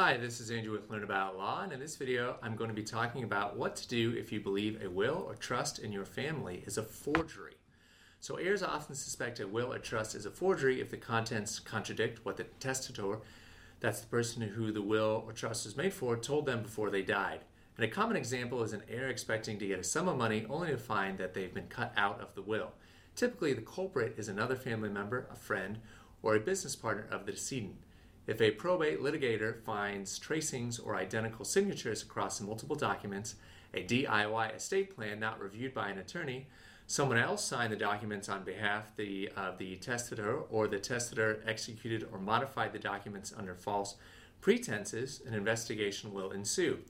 Hi, this is Andrew with Learn About Law, and in this video I'm going to be talking about what to do if you believe a will or trust in your family is a forgery. So heirs often suspect a will or trust is a forgery if the contents contradict what the testator, that's the person who the will or trust was made for, told them before they died. And a common example is an heir expecting to get a sum of money only to find that they've been cut out of the will. Typically, the culprit is another family member, a friend, or a business partner of the decedent. If a probate litigator finds tracings or identical signatures across multiple documents, a DIY estate plan not reviewed by an attorney, someone else signed the documents on behalf the, of the testator, or the testator executed or modified the documents under false pretenses, an investigation will ensue.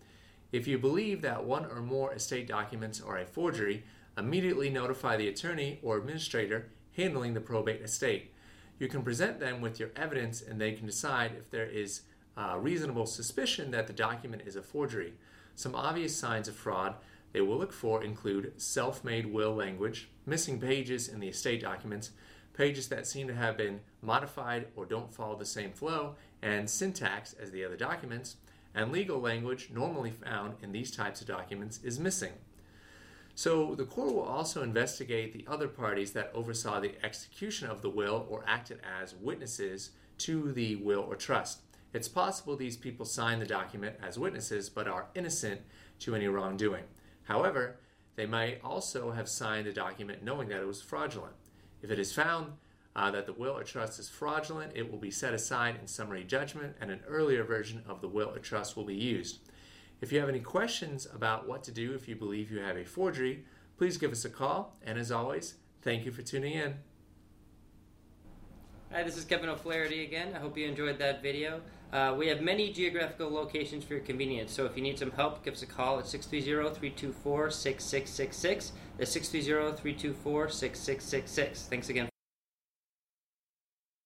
If you believe that one or more estate documents are a forgery, immediately notify the attorney or administrator handling the probate estate you can present them with your evidence and they can decide if there is a reasonable suspicion that the document is a forgery. Some obvious signs of fraud they will look for include self made will language, missing pages in the estate documents, pages that seem to have been modified or don't follow the same flow and syntax as the other documents, and legal language normally found in these types of documents is missing. So the court will also investigate the other parties that oversaw the execution of the will or acted as witnesses to the will or trust. It's possible these people signed the document as witnesses but are innocent to any wrongdoing. However, they might also have signed the document knowing that it was fraudulent. If it is found uh, that the will or trust is fraudulent, it will be set aside in summary judgment and an earlier version of the will or trust will be used. If you have any questions about what to do if you believe you have a forgery, please give us a call. And as always, thank you for tuning in. Hi, this is Kevin O'Flaherty again. I hope you enjoyed that video. Uh, we have many geographical locations for your convenience, so if you need some help, give us a call at 630-324-6666. That's 630-324-6666. Thanks again.